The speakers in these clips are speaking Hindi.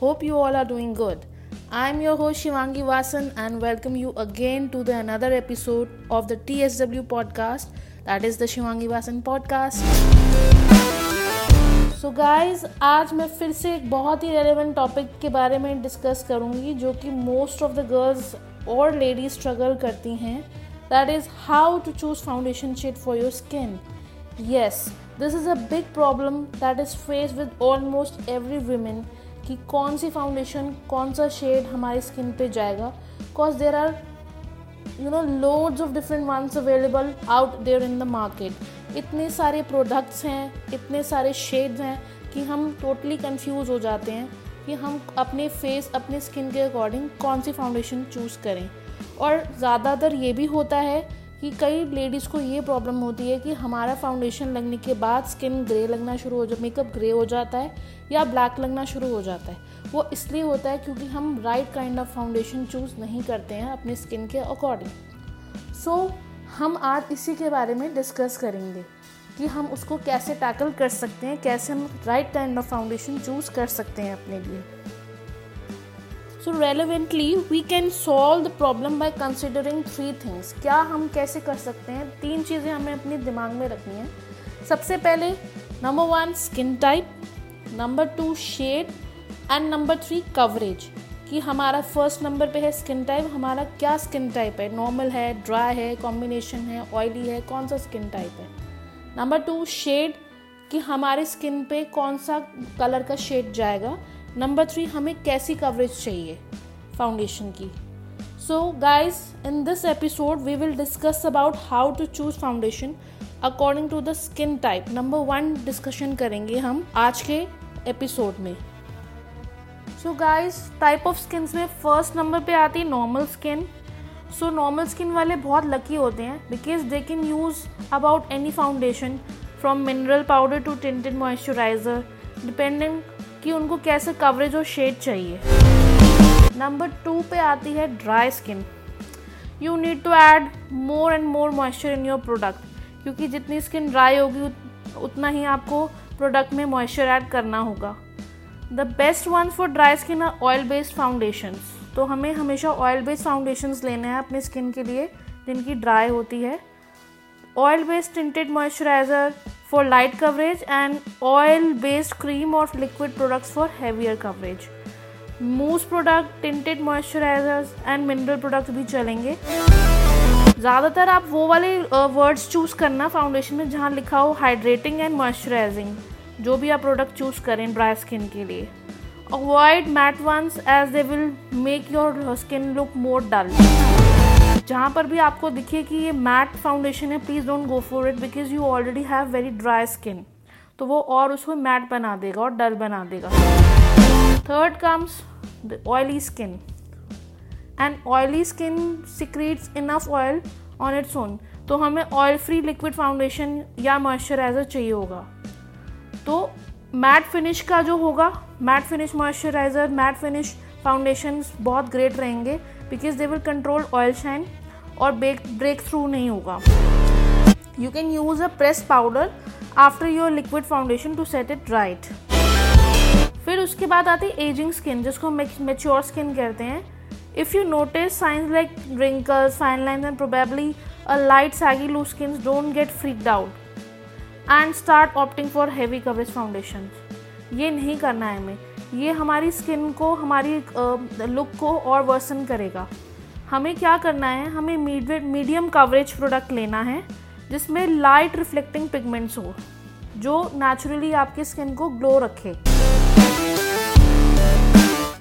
Hope you all are doing good. I'm your host Shivangi Vasan and welcome you again to the another episode of the TSW podcast that is the Shivangi Vasan podcast. So so guys आज मैं फिर से एक बहुत ही रेलिवेंट टॉपिक के बारे में डिस्कस करूँगी जो कि मोस्ट ऑफ़ द गर्ल्स और लेडीज़ स्ट्रगल करती हैं that is how to choose foundation shade for your skin yes this is a big problem that is face with almost every women कि कौन सी फाउंडेशन कौन सा शेड हमारी स्किन पे जाएगा? Because there are you know loads of different ones available out there in the market इतने सारे प्रोडक्ट्स हैं, इतने सारे शेड्स हैं कि हम टोटली कंफ्यूज हो जाते हैं कि हम अपने फेस अपने स्किन के अकॉर्डिंग कौन सी फाउंडेशन चूज़ करें। और ज़्यादातर ये भी होता है कि कई लेडीज़ को ये प्रॉब्लम होती है कि हमारा फाउंडेशन लगने के बाद स्किन ग्रे लगना शुरू हो जाए मेकअप ग्रे हो जाता है या ब्लैक लगना शुरू हो जाता है। वो इसलिए होता है क्योंकि हम right kind of foundation choose नहीं करते हैं अपने स्किन के अकॉर्डिंग सो so, हम आज इसी के बारे में डिस्कस करेंगे कि हम उसको कैसे टैकल कर सकते हैं कैसे हम right kind of foundation choose कर सकते हैं अपने लिए। So relevantly we can solve the problem by considering three things क्या हम कैसे कर सकते हैं? तीन चीज़ें हमें अपने दिमाग में रखनी है। सबसे पहले number one skin type number two shade and number three coverage कि हमारा फ़र्स्ट नंबर पे है स्किन टाइप हमारा क्या स्किन टाइप है? नॉर्मल है ड्राई है कॉम्बिनेशन है ऑयली है, कौन सा स्किन टाइप है? नंबर टू शेड कि हमारे स्किन पे कौन सा कलर का शेड जाएगा? नंबर थ्री हमें कैसी कवरेज चाहिए? फाउंडेशन की। So guys in this episode we will discuss about how to choose foundation according to the skin type number one discussion करेंगे हम आज के एपिसोड में। So guys type of skin में फ़र्स्ट नंबर पे आती है normal skin so normal skin वाले बहुत लकी होते हैं because they can use about any foundation from mineral powder to tinted moisturiser depending कि उनको कैसे कवरेज और शेड चाहिए। नंबर टू पे आती है dry skin you need to add more and more moisture in your product क्योंकि जितनी स्किन ड्राई होगी उतना ही आपको प्रोडक्ट में मॉइस्चर ऐड करना होगा। The best one for dry skin are oil based foundations तो हमें हमेशा ऑयल बेस्ड फाउंडेशंस लेने हैं अपने स्किन के लिए, जिनकी ड्राई होती है। Oil based tinted moisturiser for light coverage and oil based cream और liquid products for heavier coverage mousse product tinted moisturisers and mineral products भी चलेंगे। ज़्यादातर आप वो वाले वर्ड्स चूज़ करना फाउंडेशन में जहाँ लिखा हो हाइड्रेटिंग एंड मॉइस्चराइजिंग जो भी आप प्रोडक्ट चूज़ करें ड्राई स्किन के लिए। Avoid matte ones as they will make your skin look more dull जहाँ पर भी आपको दिखे कि ये मैट फाउंडेशन है please don't go for it because you already have very dry skin तो वो और उसको मैट बना देगा और डल बना देगा। Third comes the oily skin and oily skin secretes enough oil on its own तो हमें ऑयल फ्री लिक्विड फाउंडेशन या मॉइस्चराइज़र चाहिए होगा। तो मैट फिनिश का जो होगा, matte finish moisturiser matte finish foundation बहुत ग्रेट रहेंगे because they will control oil shine और ब्रेक ब्रेक थ्रू नहीं होगा। You can use a press powder after your liquid foundation to set it right फिर उसके बाद आती है एजिंग स्किन जिसको हम मेच्योर स्किन कहते हैं। If you notice signs like wrinkles fine line and probably a light saggy loose skin don't get freaked out and start opting for heavy coverage foundation ये नहीं करना है हमें। ये हमारी स्किन को, हमारी लुक को और वर्सन करेगा। हमें क्या करना है? हमें मीडियम कवरेज प्रोडक्ट लेना है, जिसमें लाइट रिफ्लेक्टिंग पिगमेंट्स हो, जो नेचुरली आपकी स्किन को ग्लो रखे।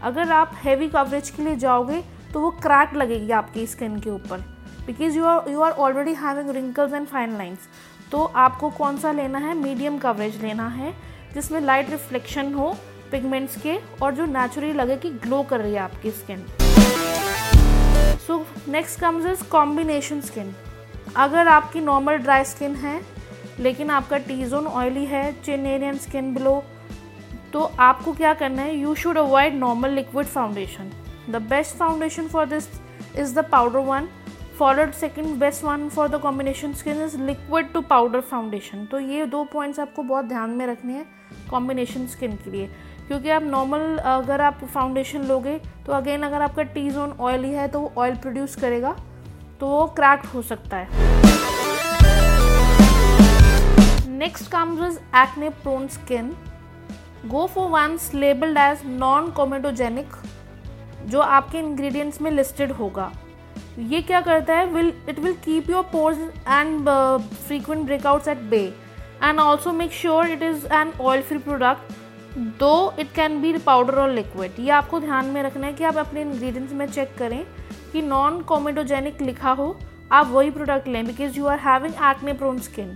अगर आप हैवी कवरेज के लिए जाओगे तो वो क्रैक लगेगी आपकी स्किन के ऊपर। Because you are you are already having wrinkles and fine lines तो आपको कौन सा लेना है? मीडियम कवरेज लेना है, जिसमें लाइट रिफ्लेक्शन हो पिगमेंट्स के, और जो नेचुरली लगे कि ग्लो कर रही है आपकी skin so next comes is combination skin अगर आपकी नॉर्मल ड्राई स्किन है, लेकिन आपका टी जोन ऑयली है चिन एरियन स्किन ब्लो तो आपको क्या करना है? You should avoid normal liquid foundation the best foundation for this is the powder one followed second best one for the combination skin is liquid to powder foundation तो ये दो पॉइंट्स आपको बहुत ध्यान में रखने हैं कॉम्बिनेशन स्किन के लिए। क्योंकि आप नॉर्मल अगर आप फाउंडेशन लोगे तो अगेन अगर आपका टी जोन ऑयली है तो वो ऑयल प्रोड्यूस करेगा तो वो क्रैक हो सकता है। Next comes is acne prone skin go for ones labelled as non comedogenic जो आपके इंग्रेडिएंट्स में लिस्टेड होगा। ये क्या करता है will it will keep your pores and frequent breakouts at bay and also make sure it is an oil free product though it can be powder और लिक्विड ये आपको ध्यान में रखना है कि आप अपने इंग्रेडिएंट्स में चेक करें कि नॉन कॉमेडोजेनिक लिखा हो, आप वही प्रोडक्ट लें because you are having acne prone skin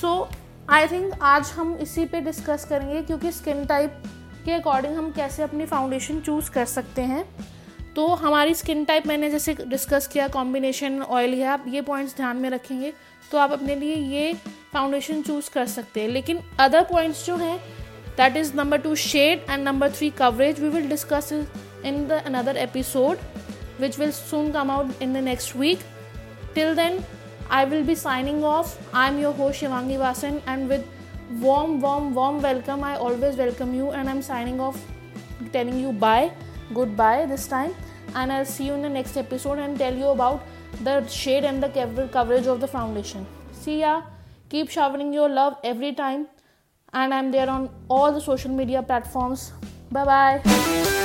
so I think आज हम इसी पे डिस्कस करेंगे, क्योंकि स्किन टाइप के अकॉर्डिंग हम कैसे अपनी फाउंडेशन चूज़ कर सकते हैं। तो हमारी स्किन टाइप मैंने जैसे डिस्कस किया कॉम्बिनेशन ऑयल है आप ये पॉइंट्स ध्यान में रखेंगे तो आप अपने लिए ये फाउंडेशन चूज़ कर सकते हैं। लेकिन अदर पॉइंट्स जो हैं that is number two shade and number three coverage we will discuss in the another episode which will soon come out in the next week till then I will be signing off. I'm your host Shivangi Vasan, and with warm, warm, warm welcome, I always welcome you, and I'm signing off, telling you bye, goodbye this time, and I'll see you in the next episode and tell you about the shade and the coverage of the foundation. See ya. Keep showering your love every time, and I'm there on all the social media platforms. Bye bye.